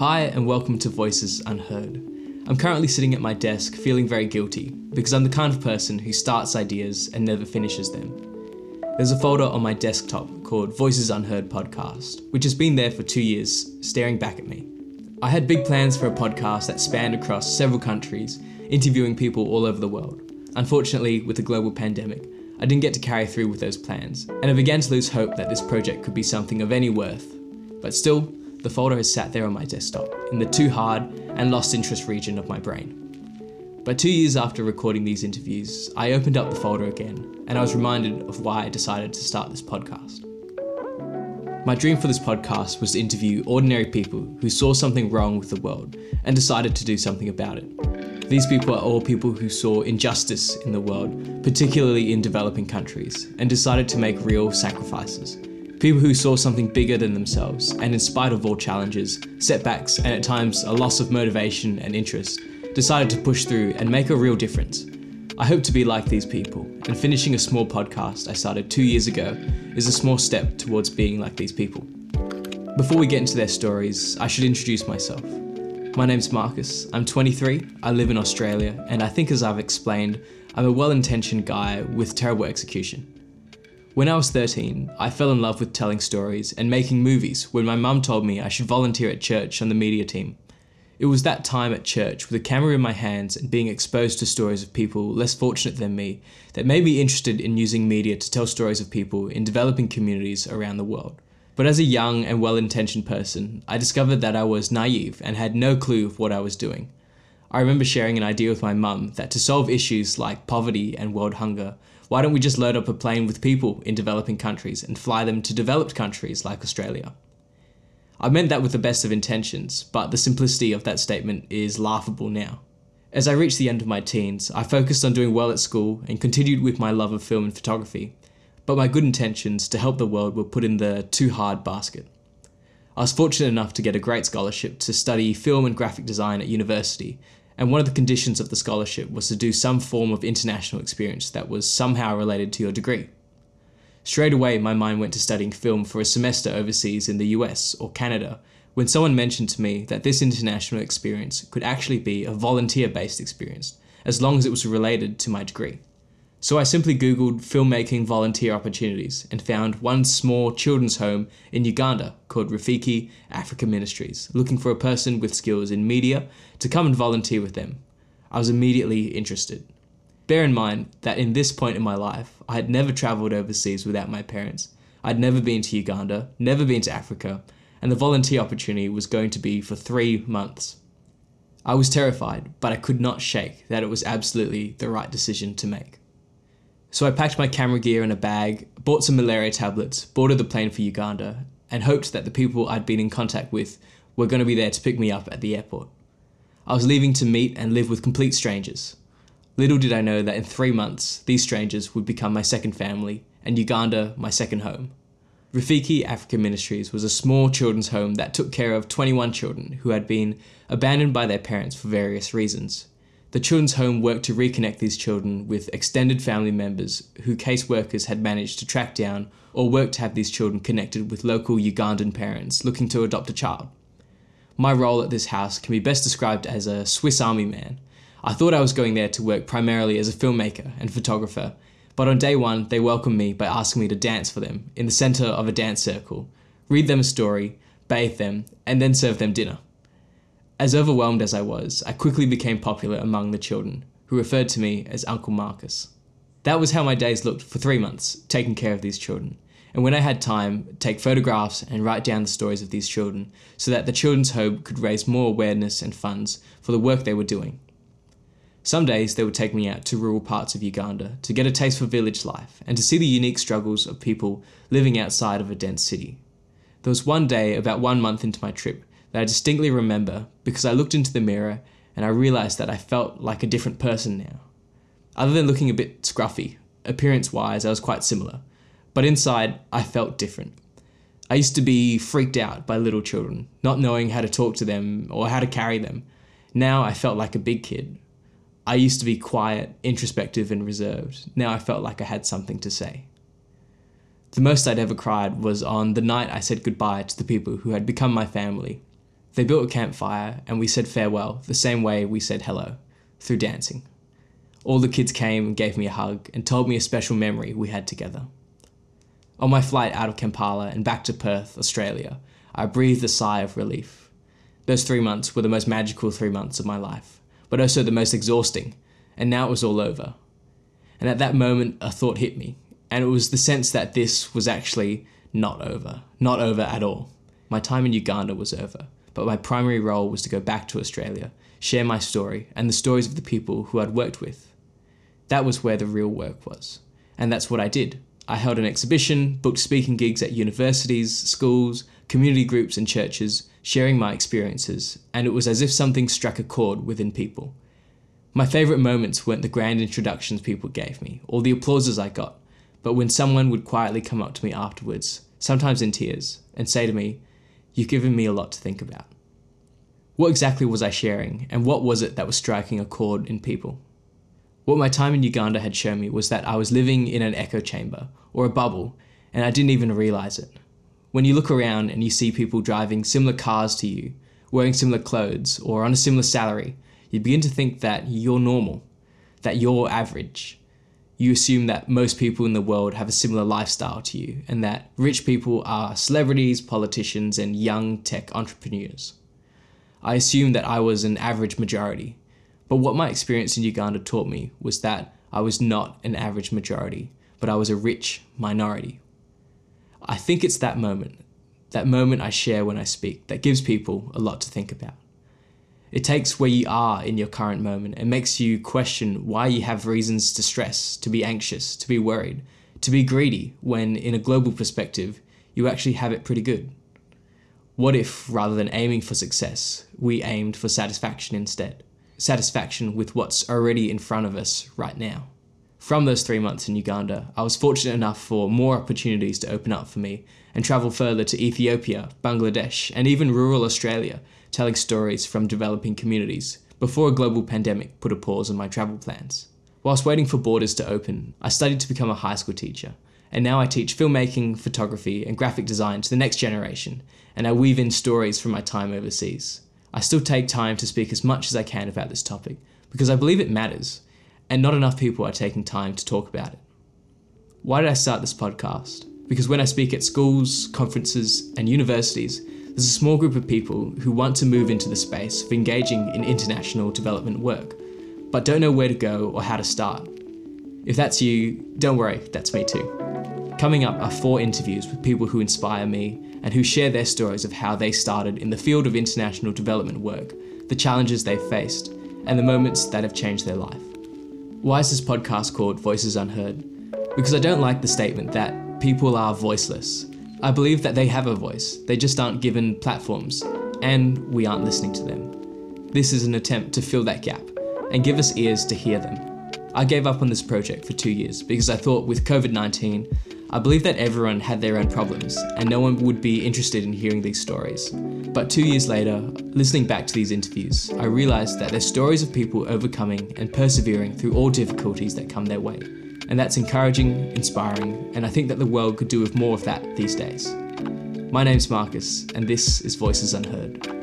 Hi, and welcome to Voices Unheard. I'm currently sitting at my desk feeling very guilty because I'm the kind of person who starts ideas and never finishes them. There's a folder on my desktop called Voices Unheard Podcast, which has been there for two years, staring back at me. I had big plans for a podcast that spanned across several countries, interviewing people all over the world. Unfortunately, with the global pandemic, I didn't get to carry through with those plans, and I began to lose hope that this project could be something of any worth. But still, the folder has sat there on my desktop, in the too hard and lost interest region of my brain. But two years after recording these interviews, I opened up the folder again, and I was reminded of why I decided to start this podcast. My dream for this podcast was to interview ordinary people who saw something wrong with the world and decided to do something about it. These people are all people who saw injustice in the world, particularly in developing countries, and decided to make real sacrifices People who saw something bigger than themselves, and in spite of all challenges, setbacks, and at times a loss of motivation and interest, decided to push through and make a real difference. I hope to be like these people, and finishing a small podcast I started two years ago is a small step towards being like these people. Before we get into their stories, I should introduce myself. My name's Marcus, I'm 23, I live in Australia, and I think as I've explained, I'm a well intentioned guy with terrible execution. When I was 13, I fell in love with telling stories and making movies when my mum told me I should volunteer at church on the media team. It was that time at church with a camera in my hands and being exposed to stories of people less fortunate than me that made me interested in using media to tell stories of people in developing communities around the world. But as a young and well intentioned person, I discovered that I was naive and had no clue of what I was doing. I remember sharing an idea with my mum that to solve issues like poverty and world hunger, why don't we just load up a plane with people in developing countries and fly them to developed countries like Australia? I meant that with the best of intentions, but the simplicity of that statement is laughable now. As I reached the end of my teens, I focused on doing well at school and continued with my love of film and photography, but my good intentions to help the world were put in the too hard basket. I was fortunate enough to get a great scholarship to study film and graphic design at university, and one of the conditions of the scholarship was to do some form of international experience that was somehow related to your degree. Straight away, my mind went to studying film for a semester overseas in the US or Canada when someone mentioned to me that this international experience could actually be a volunteer based experience, as long as it was related to my degree. So I simply Googled filmmaking volunteer opportunities and found one small children's home in Uganda called Rafiki Africa Ministries, looking for a person with skills in media to come and volunteer with them. I was immediately interested. Bear in mind that in this point in my life, I had never travelled overseas without my parents. I'd never been to Uganda, never been to Africa, and the volunteer opportunity was going to be for three months. I was terrified, but I could not shake that it was absolutely the right decision to make. So I packed my camera gear in a bag, bought some malaria tablets, boarded the plane for Uganda, and hoped that the people I'd been in contact with were going to be there to pick me up at the airport. I was leaving to meet and live with complete strangers. Little did I know that in three months, these strangers would become my second family, and Uganda my second home. Rafiki African Ministries was a small children's home that took care of 21 children who had been abandoned by their parents for various reasons. The Children's Home worked to reconnect these children with extended family members who caseworkers had managed to track down or worked to have these children connected with local Ugandan parents looking to adopt a child. My role at this house can be best described as a Swiss Army man. I thought I was going there to work primarily as a filmmaker and photographer, but on day one, they welcomed me by asking me to dance for them in the centre of a dance circle, read them a story, bathe them, and then serve them dinner. As overwhelmed as I was, I quickly became popular among the children, who referred to me as Uncle Marcus. That was how my days looked for three months, taking care of these children. And when I had time, take photographs and write down the stories of these children so that the Children's Home could raise more awareness and funds for the work they were doing. Some days they would take me out to rural parts of Uganda to get a taste for village life and to see the unique struggles of people living outside of a dense city. There was one day, about one month into my trip, that I distinctly remember because I looked into the mirror and I realized that I felt like a different person now. Other than looking a bit scruffy, appearance wise, I was quite similar, but inside, I felt different. I used to be freaked out by little children, not knowing how to talk to them or how to carry them. Now I felt like a big kid. I used to be quiet, introspective, and reserved. Now I felt like I had something to say. The most I'd ever cried was on the night I said goodbye to the people who had become my family They built a campfire and we said farewell the same way we said hello, through dancing. All the kids came and gave me a hug and told me a special memory we had together. On my flight out of Kampala and back to Perth, Australia, I breathed a sigh of relief. Those three months were the most magical three months of my life, but also the most exhausting, and now it was all over. And at that moment, a thought hit me, and it was the sense that this was actually not over. Not over at all. My time in Uganda was over, but my primary role was to go back to Australia, share my story and the stories of the people who I'd worked with. That was where the real work was. And that's what I did. I held an exhibition, booked speaking gigs at universities, schools, community groups, and churches, sharing my experiences, and it was as if something struck a chord within people. My favourite moments weren't the grand introductions people gave me, or the applauses I got, but when someone would quietly come up to me afterwards, sometimes in tears, and say to me, You've given me a lot to think about. What exactly was I sharing, and what was it that was striking a chord in people? What my time in Uganda had shown me was that I was living in an echo chamber, or a bubble, and I didn't even realise it. When you look around and you see people driving similar cars to you, wearing similar clothes, or on a similar salary, you begin to think that you're normal, that you're average, you assume that most people in the world have a similar lifestyle to you, and that rich people are celebrities, politicians, and young tech entrepreneurs. I assumed that I was an average majority, but what my experience in Uganda taught me was that I was not an average majority, but I was a rich minority. I think it's that moment, that moment I share when I speak, that gives people a lot to think about. It takes where you are in your current moment and makes you question why you have reasons to stress, to be anxious, to be worried, to be greedy, when in a global perspective, you actually have it pretty good. What if, rather than aiming for success, we aimed for satisfaction instead? Satisfaction with what's already in front of us right now. From those three months in Uganda, I was fortunate enough for more opportunities to open up for me and travel further to Ethiopia, Bangladesh, and even rural Australia telling stories from developing communities before a global pandemic put a pause on my travel plans. Whilst waiting for borders to open, I studied to become a high school teacher, and now I teach filmmaking, photography, and graphic design to the next generation, and I weave in stories from my time overseas. I still take time to speak as much as I can about this topic because I believe it matters, and not enough people are taking time to talk about it. Why did I start this podcast? Because when I speak at schools, conferences, and universities, there's a small group of people who want to move into the space of engaging in international development work, but don't know where to go or how to start. If that's you, don't worry, that's me too. Coming up are four interviews with people who inspire me and who share their stories of how they started in the field of international development work, the challenges they've faced, and the moments that have changed their life. Why is this podcast called Voices Unheard? Because I don't like the statement that people are voiceless I believe that they have a voice, they just aren't given platforms, and we aren't listening to them. This is an attempt to fill that gap and give us ears to hear them. I gave up on this project for two years because I thought with COVID 19, I believe that everyone had their own problems and no one would be interested in hearing these stories. But two years later, listening back to these interviews, I realised that they're stories of people overcoming and persevering through all difficulties that come their way and that's encouraging, inspiring, and I think that the world could do with more of that these days. My name's Marcus, and this is Voices Unheard.